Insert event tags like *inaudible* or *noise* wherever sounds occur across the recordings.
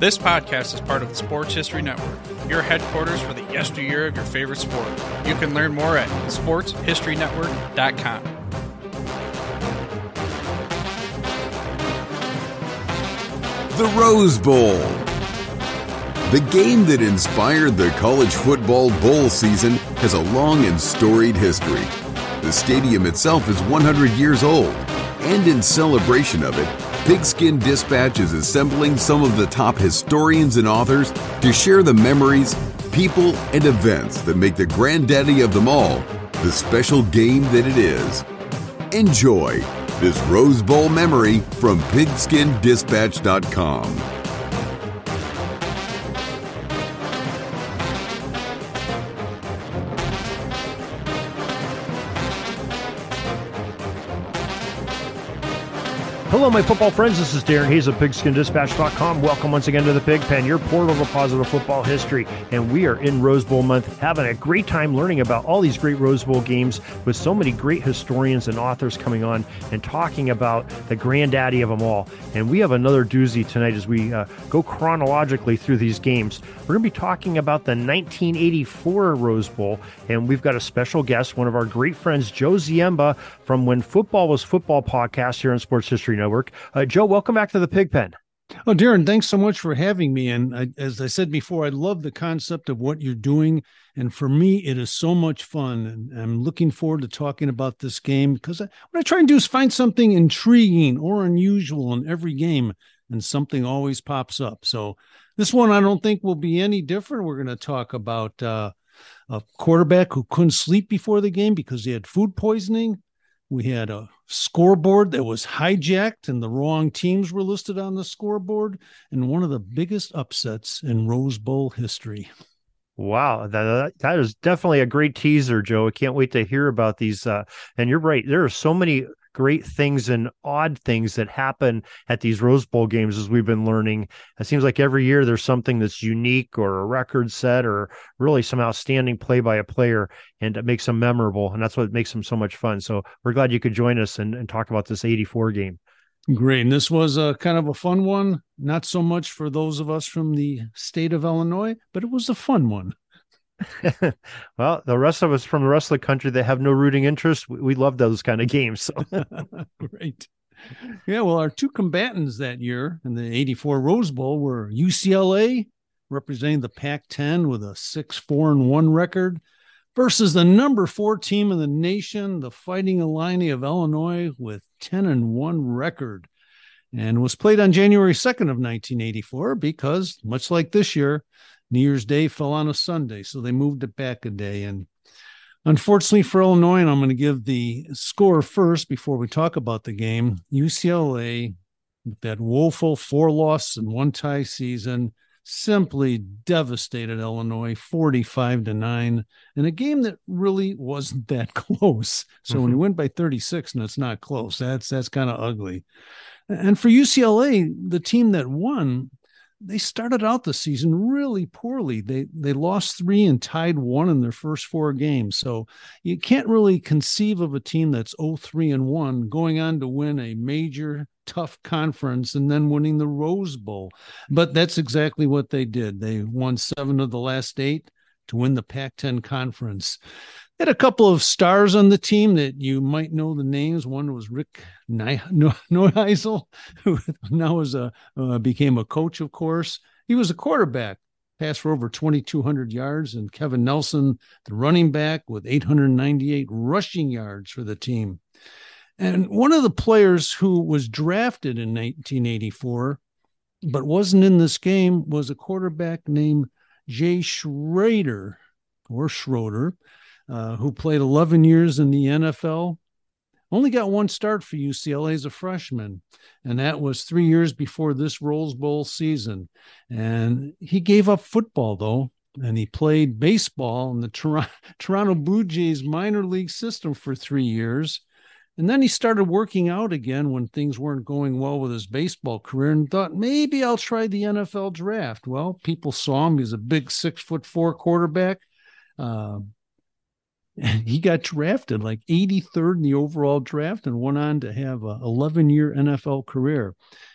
This podcast is part of the Sports History Network, your headquarters for the yesteryear of your favorite sport. You can learn more at sportshistorynetwork.com. The Rose Bowl. The game that inspired the college football bowl season has a long and storied history. The stadium itself is 100 years old, and in celebration of it, Pigskin Dispatch is assembling some of the top historians and authors to share the memories, people, and events that make the granddaddy of them all the special game that it is. Enjoy this Rose Bowl memory from pigskindispatch.com. Hello, my football friends. This is Darren Hayes of PigskinDispatch.com. Welcome once again to the Pig Pen, your portal to positive football history. And we are in Rose Bowl month, having a great time learning about all these great Rose Bowl games with so many great historians and authors coming on and talking about the granddaddy of them all. And we have another doozy tonight as we uh, go chronologically through these games. We're going to be talking about the 1984 Rose Bowl, and we've got a special guest, one of our great friends, Joe Ziemba from When Football Was Football podcast here on Sports History Network. Uh, Joe, welcome back to the Pig Pen. Oh, Darren, thanks so much for having me. And I, as I said before, I love the concept of what you're doing. And for me, it is so much fun. And I'm looking forward to talking about this game because I, what I try and do is find something intriguing or unusual in every game, and something always pops up. So this one, I don't think will be any different. We're going to talk about uh, a quarterback who couldn't sleep before the game because he had food poisoning. We had a scoreboard that was hijacked and the wrong teams were listed on the scoreboard, and one of the biggest upsets in Rose Bowl history. Wow, that that is definitely a great teaser, Joe. I can't wait to hear about these. Uh, and you're right, there are so many great things and odd things that happen at these Rose Bowl games as we've been learning. It seems like every year there's something that's unique or a record set or really some outstanding play by a player and it makes them memorable. And that's what makes them so much fun. So we're glad you could join us and, and talk about this 84 game. Great. And this was a kind of a fun one, not so much for those of us from the state of Illinois, but it was a fun one. Well, the rest of us from the rest of the country that have no rooting interest, we, we love those kind of games. So. *laughs* Great. Yeah, well, our two combatants that year in the 84 Rose Bowl were UCLA, representing the Pac 10 with a 6 4 and 1 record, versus the number four team in the nation, the Fighting Illini of Illinois, with 10 and 1 record. And was played on January 2nd of 1984 because, much like this year, New Year's Day fell on a Sunday, so they moved it back a day. And unfortunately for Illinois, and I'm going to give the score first before we talk about the game. UCLA, that woeful four loss and one tie season, simply devastated Illinois 45 to 9 in a game that really wasn't that *laughs* close. So mm-hmm. when you win by 36 and it's not close, that's that's kind of ugly. And for UCLA, the team that won they started out the season really poorly. They they lost three and tied one in their first four games. So you can't really conceive of a team that's 0-3 and 1 going on to win a major tough conference and then winning the Rose Bowl. But that's exactly what they did. They won seven of the last eight to win the Pac 10 conference had a couple of stars on the team that you might know the names. One was Rick Neuheisel, who *laughs* now is a uh, became a coach, of course. He was a quarterback, passed for over 2,200 yards, and Kevin Nelson, the running back, with 898 rushing yards for the team. And one of the players who was drafted in 1984, but wasn't in this game, was a quarterback named Jay Schroeder or Schroeder uh, who played 11 years in the NFL, only got one start for UCLA as a freshman, and that was three years before this Rose Bowl season. And he gave up football, though, and he played baseball in the Toronto, *laughs* Toronto Blue Jays minor league system for three years. And then he started working out again when things weren't going well with his baseball career and thought maybe I'll try the NFL draft. Well, people saw him. He's a big six foot four quarterback. Uh, he got drafted like 83rd in the overall draft and went on to have a 11 year NFL career.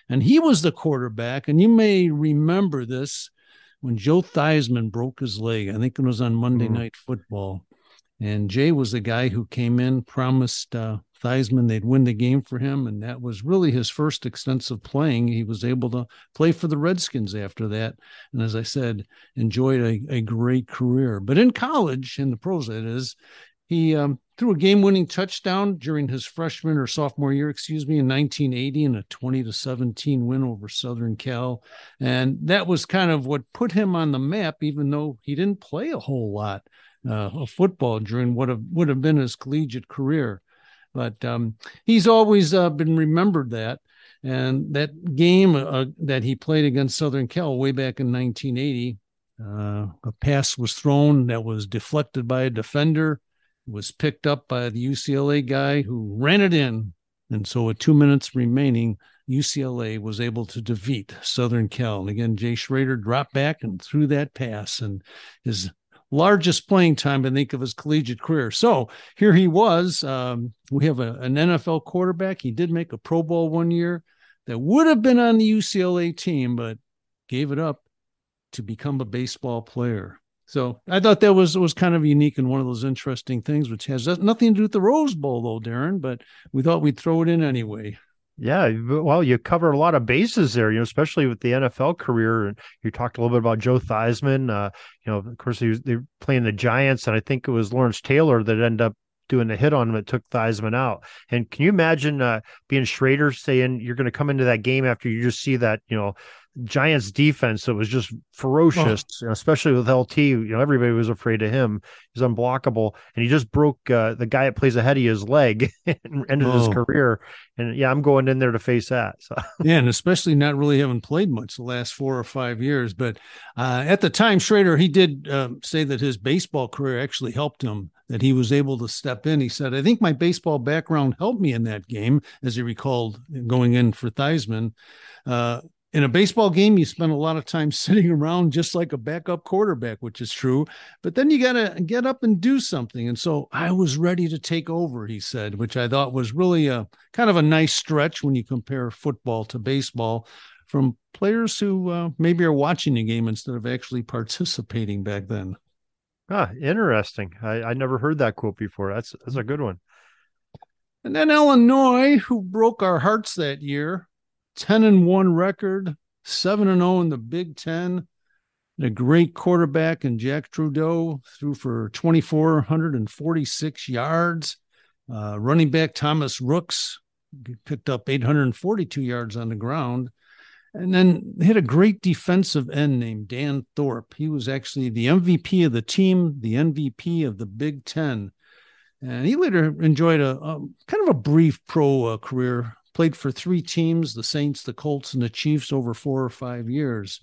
And he was the quarterback. And you may remember this when Joe Theismann broke his leg. I think it was on Monday mm. Night Football. And Jay was the guy who came in, promised uh, Theismann they'd win the game for him. And that was really his first extensive playing. He was able to play for the Redskins after that. And as I said, enjoyed a, a great career. But in college, in the pros, that is, he um, threw a game-winning touchdown during his freshman or sophomore year, excuse me, in 1980, in a 20 to 17 win over Southern Cal, and that was kind of what put him on the map, even though he didn't play a whole lot uh, of football during what have, would have been his collegiate career. But um, he's always uh, been remembered that. And that game uh, that he played against Southern Cal way back in 1980, uh, a pass was thrown that was deflected by a defender was picked up by the UCLA guy who ran it in. And so, with two minutes remaining, UCLA was able to defeat Southern Cal. And again, Jay Schroeder dropped back and threw that pass, and his largest playing time, I think, of his collegiate career. So here he was. Um, we have a, an NFL quarterback. He did make a Pro Bowl one year that would have been on the UCLA team, but gave it up to become a baseball player. So I thought that was was kind of unique and one of those interesting things, which has nothing to do with the Rose Bowl, though, Darren. But we thought we'd throw it in anyway. Yeah, well, you cover a lot of bases there, you know, especially with the NFL career. And you talked a little bit about Joe Theismann. Uh, you know, of course, he was they were playing the Giants, and I think it was Lawrence Taylor that ended up doing the hit on him that took Theismann out. And can you imagine uh, being Schroeder saying you're going to come into that game after you just see that, you know, Giants defense that was just ferocious, oh. you know, especially with LT. You know, everybody was afraid of him. He's unblockable, and he just broke uh, the guy that plays ahead of his leg *laughs* and ended oh. his career. And yeah, I'm going in there to face that. So *laughs* yeah, and especially not really having played much the last four or five years. But uh, at the time, Schroeder he did uh, say that his baseball career actually helped him. That he was able to step in. He said, "I think my baseball background helped me in that game," as he recalled going in for Theismann. Uh, in a baseball game, you spend a lot of time *laughs* sitting around just like a backup quarterback, which is true. But then you got to get up and do something. And so I was ready to take over, he said, which I thought was really a kind of a nice stretch when you compare football to baseball from players who uh, maybe are watching the game instead of actually participating back then. Ah, interesting. I, I never heard that quote before. That's that's a good one. And then Illinois, who broke our hearts that year, 10 and 1 record, 7 and 0 in the Big 10. And a great quarterback in Jack Trudeau threw for 2,446 yards. Uh, running back Thomas Rooks picked up 842 yards on the ground. And then hit a great defensive end named Dan Thorp. He was actually the MVP of the team, the MVP of the Big Ten. And he later enjoyed a, a kind of a brief pro uh, career played for three teams the Saints, the Colts, and the Chiefs over four or five years.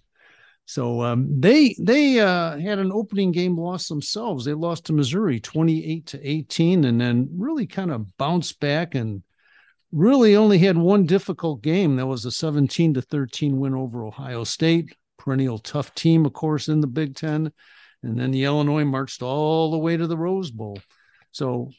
So um, they they uh, had an opening game loss themselves. They lost to Missouri 28 to 18 and then really kind of bounced back and really only had one difficult game. That was a 17 to 13 win over Ohio State, perennial tough team, of course, in the Big Ten. And then the Illinois marched all the way to the Rose Bowl. So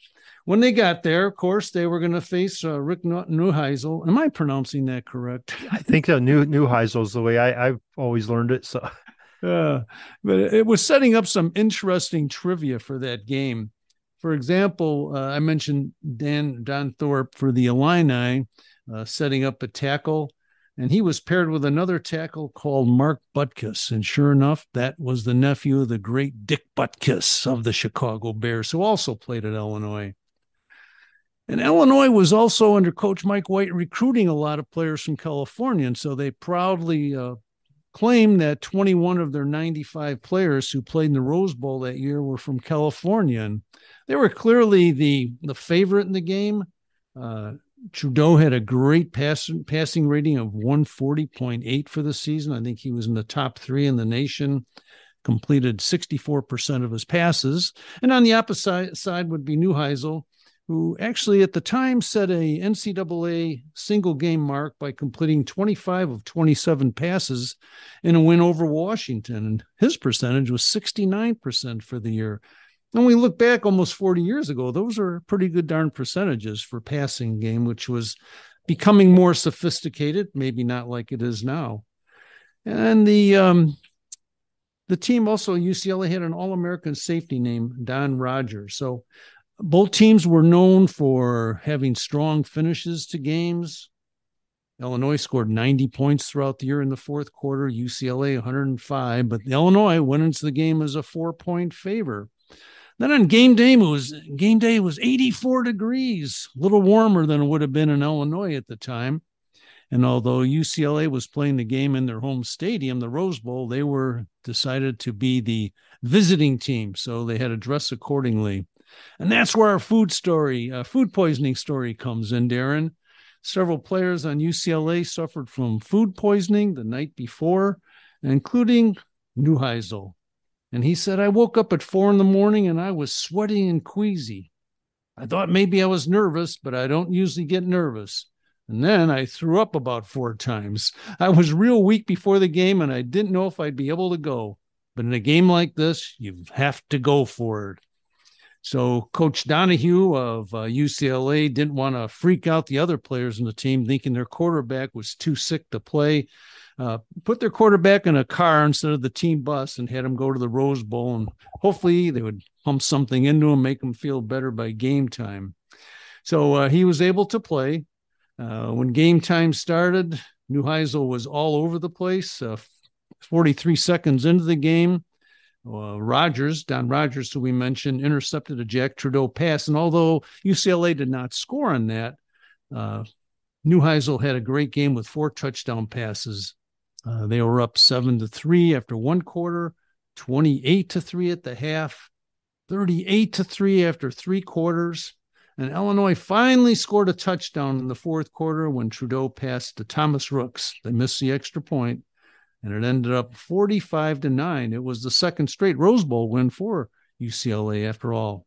when they got there, of course, they were going to face uh, Rick Neuheisel. Am I pronouncing that correct? I think so. New Neuheisel is the way I, have always learned it. So, *laughs* uh, but it was setting up some interesting trivia for that game. For example, uh, I mentioned Dan Don Thorp for the Illini, uh, setting up a tackle, and he was paired with another tackle called Mark Butkus. And sure enough, that was the nephew of the great Dick Butkus of the Chicago Bears, who also played at Illinois. And Illinois was also under Coach Mike White recruiting a lot of players from California. And so they proudly uh, claim that 21 of their 95 players who played in the Rose Bowl that year were from California. And they were clearly the, the favorite in the game. Uh, Trudeau had a great pass, passing rating of 140.8 for the season. I think he was in the top three in the nation, completed 64% of his passes. And on the opposite side would be Neuheisel, who actually at the time set a NCAA single game mark by completing 25 of 27 passes in a win over Washington. And his percentage was 69% for the year. And we look back almost 40 years ago, those are pretty good darn percentages for passing game, which was becoming more sophisticated, maybe not like it is now. And the um, the team also UCLA had an All-American safety named Don Rogers. So both teams were known for having strong finishes to games. Illinois scored 90 points throughout the year in the fourth quarter, UCLA 105, but Illinois went into the game as a four point favor. Then on game day, was game day was 84 degrees, a little warmer than it would have been in Illinois at the time. And although UCLA was playing the game in their home stadium, the Rose Bowl, they were decided to be the visiting team, so they had to dress accordingly. And that's where our food story, uh, food poisoning story comes in, Darren. Several players on UCLA suffered from food poisoning the night before, including Neuheisel. And he said, I woke up at four in the morning and I was sweaty and queasy. I thought maybe I was nervous, but I don't usually get nervous. And then I threw up about four times. I was real weak before the game and I didn't know if I'd be able to go. But in a game like this, you have to go for it. So Coach Donahue of uh, UCLA didn't want to freak out the other players in the team, thinking their quarterback was too sick to play uh, put their quarterback in a car instead of the team bus and had him go to the Rose Bowl. And hopefully they would pump something into him, make him feel better by game time. So uh, he was able to play. Uh, when game time started, Neuheisel was all over the place. Uh, 43 seconds into the game, uh, Rogers, Don Rogers, who we mentioned, intercepted a Jack Trudeau pass. And although UCLA did not score on that, uh, Neuheisel had a great game with four touchdown passes uh, they were up seven to three after one quarter, 28 to three at the half, 38 to three after three quarters. And Illinois finally scored a touchdown in the fourth quarter when Trudeau passed to Thomas Rooks. They missed the extra point, and it ended up 45 to 9. It was the second straight Rose Bowl win for UCLA after all.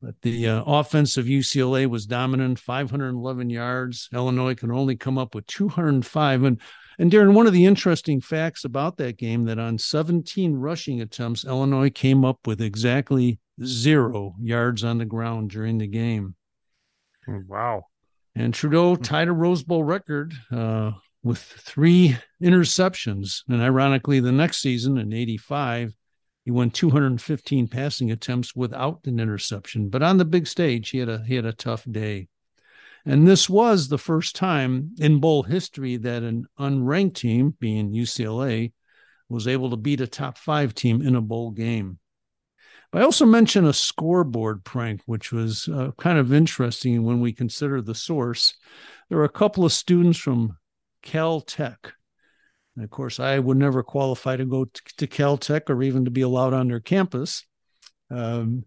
But the uh, offense of UCLA was dominant, 511 yards. Illinois could only come up with 205. And and Darren, one of the interesting facts about that game that on 17 rushing attempts, Illinois came up with exactly zero yards on the ground during the game. Hmm, wow. And Trudeau tied a Rose Bowl record uh, with three interceptions. And ironically, the next season in 85, he won 215 passing attempts without an interception. But on the big stage, he had a he had a tough day. And this was the first time in bowl history that an unranked team, being UCLA, was able to beat a top five team in a bowl game. But I also mentioned a scoreboard prank, which was uh, kind of interesting when we consider the source. There were a couple of students from Caltech. And of course, I would never qualify to go to, to Caltech or even to be allowed on their campus. Um,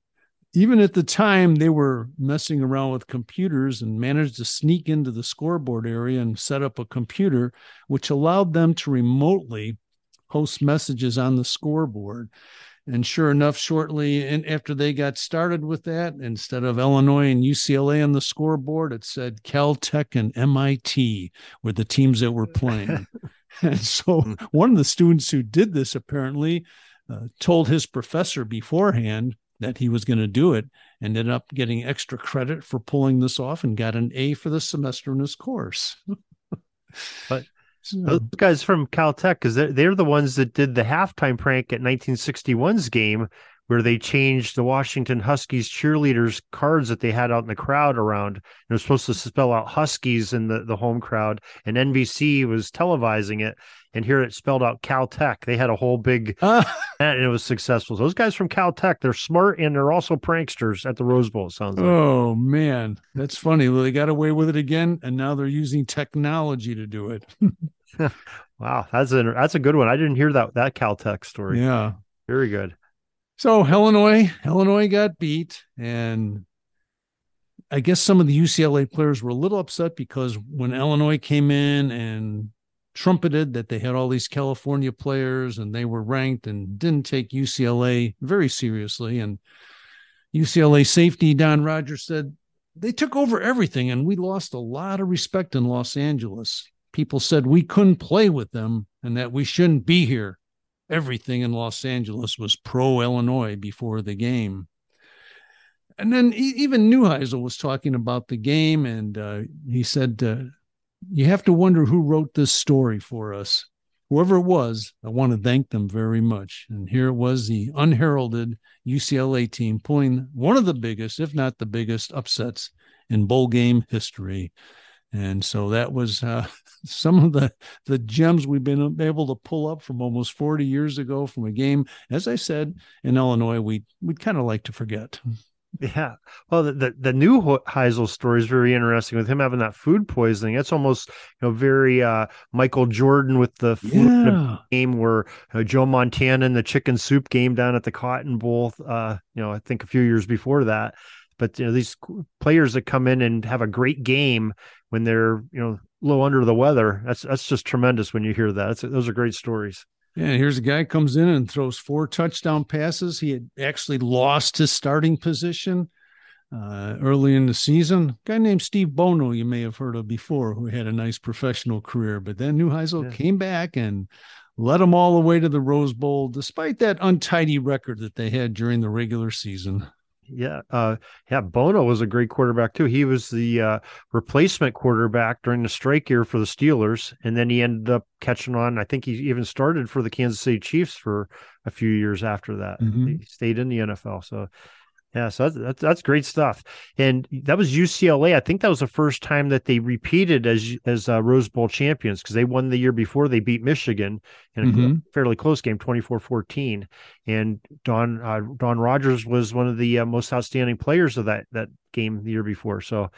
even at the time they were messing around with computers and managed to sneak into the scoreboard area and set up a computer which allowed them to remotely post messages on the scoreboard and sure enough shortly and after they got started with that instead of illinois and ucla on the scoreboard it said caltech and mit were the teams that were playing *laughs* and so hmm. one of the students who did this apparently uh, told his professor beforehand that he was going to do it and ended up getting extra credit for pulling this off and got an A for the semester in his course. *laughs* but those hmm. guys from Caltech, because they're, they're the ones that did the halftime prank at 1961's game where they changed the Washington Huskies cheerleaders cards that they had out in the crowd around. It was supposed to spell out Huskies in the, the home crowd, and NBC was televising it. And here it spelled out Caltech. They had a whole big, *laughs* uh, and it was successful. Those guys from Caltech, they're smart and they're also pranksters at the Rose Bowl. sounds like. Oh man, that's funny. Well, they got away with it again, and now they're using technology to do it. *laughs* *laughs* wow, that's a that's a good one. I didn't hear that that Caltech story. Yeah, very good. So Illinois, Illinois got beat, and I guess some of the UCLA players were a little upset because when Illinois came in and trumpeted that they had all these California players and they were ranked and didn't take UCLA very seriously. And UCLA safety Don Rogers said they took over everything and we lost a lot of respect in Los Angeles. People said we couldn't play with them and that we shouldn't be here. Everything in Los Angeles was pro Illinois before the game. And then even Neuheisel was talking about the game, and uh, he said, uh, you have to wonder who wrote this story for us. Whoever it was, I want to thank them very much. And here it was the unheralded UCLA team pulling one of the biggest, if not the biggest, upsets in bowl game history. And so that was uh, *laughs* some of the the gems we've been able to pull up from almost 40 years ago from a game, as I said, in Illinois, we we'd kind of like to forget. Yeah. Well, the, the, the Neuheisel story is very interesting with him having that food poisoning. That's almost, you know, very uh, Michael Jordan with the yeah. game where uh, Joe Montana and the chicken soup game down at the Cotton Bowl, uh, you know, I think a few years before that. But, you know, these players that come in and have a great game when they're, you know, low under the weather, that's, that's just tremendous when you hear that. That's, those are great stories. Yeah, here's a guy comes in and throws four touchdown passes. He had actually lost his starting position uh, early in the season. A guy named Steve Bono, you may have heard of before, who had a nice professional career. But then Neuheisel yeah. came back and led them all the way to the Rose Bowl, despite that untidy record that they had during the regular season. Yeah, uh, yeah. Bono was a great quarterback too. He was the uh, replacement quarterback during the strike year for the Steelers, and then he ended up catching on. I think he even started for the Kansas City Chiefs for a few years after that. Mm-hmm. He stayed in the NFL. So, yeah, so that's, that's, that's great stuff. And that was UCLA. I think that was the first time that they repeated as as uh, Rose Bowl champions because they won the year before. They beat Michigan in a mm-hmm. fairly close game, 24-14. And Don uh, Don Rogers was one of the uh, most outstanding players of that that game the year before. So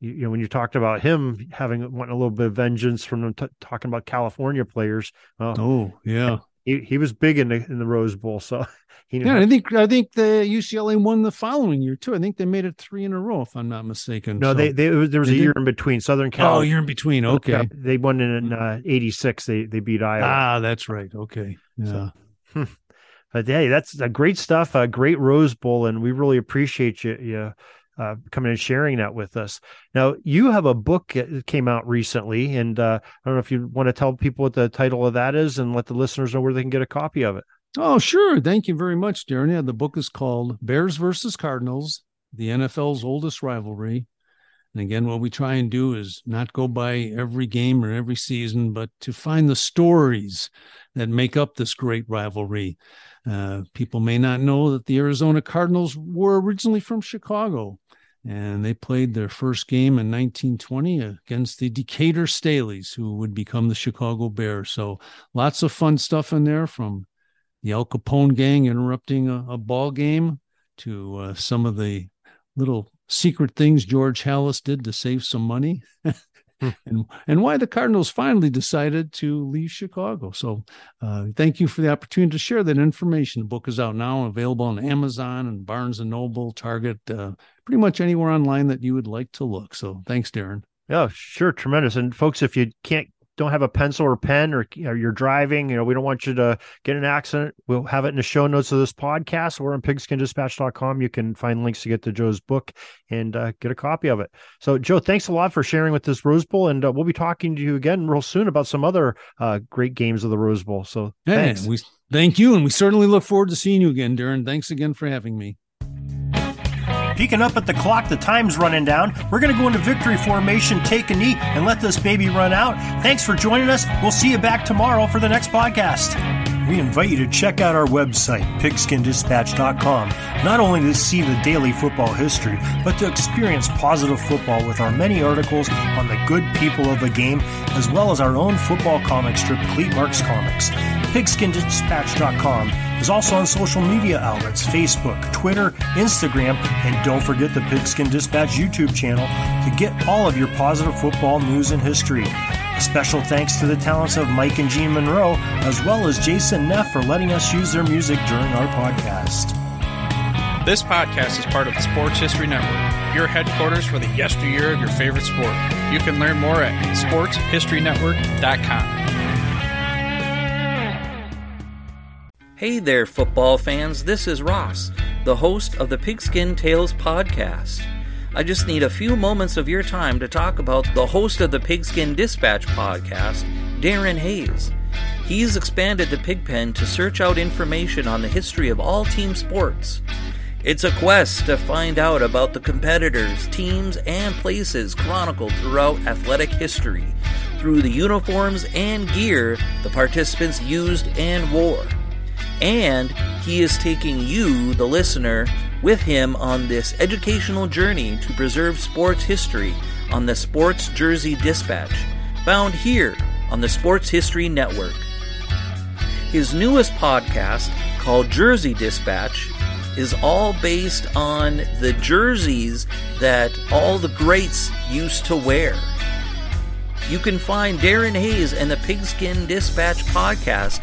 you, know when you talked about him having wanting a little bit of vengeance from them t- talking about California players. Well, oh yeah, he, he was big in the in the Rose Bowl, so *laughs* he yeah. I think I think the UCLA won the following year too. I think they made it three in a row, if I'm not mistaken. No, so, they, they there was a year in between. Southern Cal. Oh, year in between. Okay, they won in '86. Uh, they they beat Iowa. Ah, that's right. Okay, yeah. So, *laughs* hmm. but hey, that's a great stuff. A great Rose Bowl, and we really appreciate you. you uh, coming and sharing that with us. Now, you have a book that came out recently, and uh, I don't know if you want to tell people what the title of that is and let the listeners know where they can get a copy of it. Oh, sure. Thank you very much, Darren. Yeah, the book is called Bears versus Cardinals, the NFL's oldest rivalry. And again, what we try and do is not go by every game or every season, but to find the stories that make up this great rivalry. Uh, people may not know that the Arizona Cardinals were originally from Chicago and they played their first game in 1920 against the Decatur Staleys, who would become the Chicago Bears. So lots of fun stuff in there, from the Al Capone gang interrupting a, a ball game to uh, some of the little secret things George Halas did to save some money. *laughs* Hmm. and and why the Cardinals finally decided to leave Chicago. So, uh, thank you for the opportunity to share that information. The book is out now, available on Amazon and Barnes and Noble, Target, uh, pretty much anywhere online that you would like to look. So, thanks, Darren. Yeah, sure, tremendous. And folks, if you can't don't have a pencil or pen or, or, you're driving, you know, we don't want you to get an accident. We'll have it in the show notes of this podcast or on pigskindispatch.com. You can find links to get to Joe's book and uh, get a copy of it. So, Joe, thanks a lot for sharing with this Rose Bowl. And uh, we'll be talking to you again real soon about some other uh, great games of the Rose Bowl. So, thanks. we, thank you. And we certainly look forward to seeing you again, Darren. Thanks again for having me. Peeking up at the clock, the time's running down. We're going to go into victory formation, take a knee, and let this baby run out. Thanks for joining us. We'll see you back tomorrow for the next podcast. We invite you to check out our website, pigskindispatch.com, not only to see the daily football history, but to experience positive football with our many articles on the good people of the game, as well as our own football comic strip, Cleat Marks Comics. Pigskindispatch.com is also on social media outlets Facebook, Twitter, Instagram, and don't forget the Pigskin Dispatch YouTube channel to get all of your positive football news and history. A special thanks to the talents of Mike and Jean Monroe, as well as Jason Neff for letting us use their music during our podcast. This podcast is part of the Sports History Network, your headquarters for the yesteryear of your favorite sport. You can learn more at sportshistorynetwork.com. Hey there, football fans. This is Ross, the host of the Pigskin Tales podcast. I just need a few moments of your time to talk about the host of the Pigskin Dispatch podcast, Darren Hayes. He's expanded the Pigpen to search out information on the history of all team sports. It's a quest to find out about the competitors, teams, and places chronicled throughout athletic history through the uniforms and gear the participants used and wore. And he is taking you, the listener, with him on this educational journey to preserve sports history on the Sports Jersey Dispatch, found here on the Sports History Network. His newest podcast, called Jersey Dispatch, is all based on the jerseys that all the greats used to wear. You can find Darren Hayes and the Pigskin Dispatch podcast,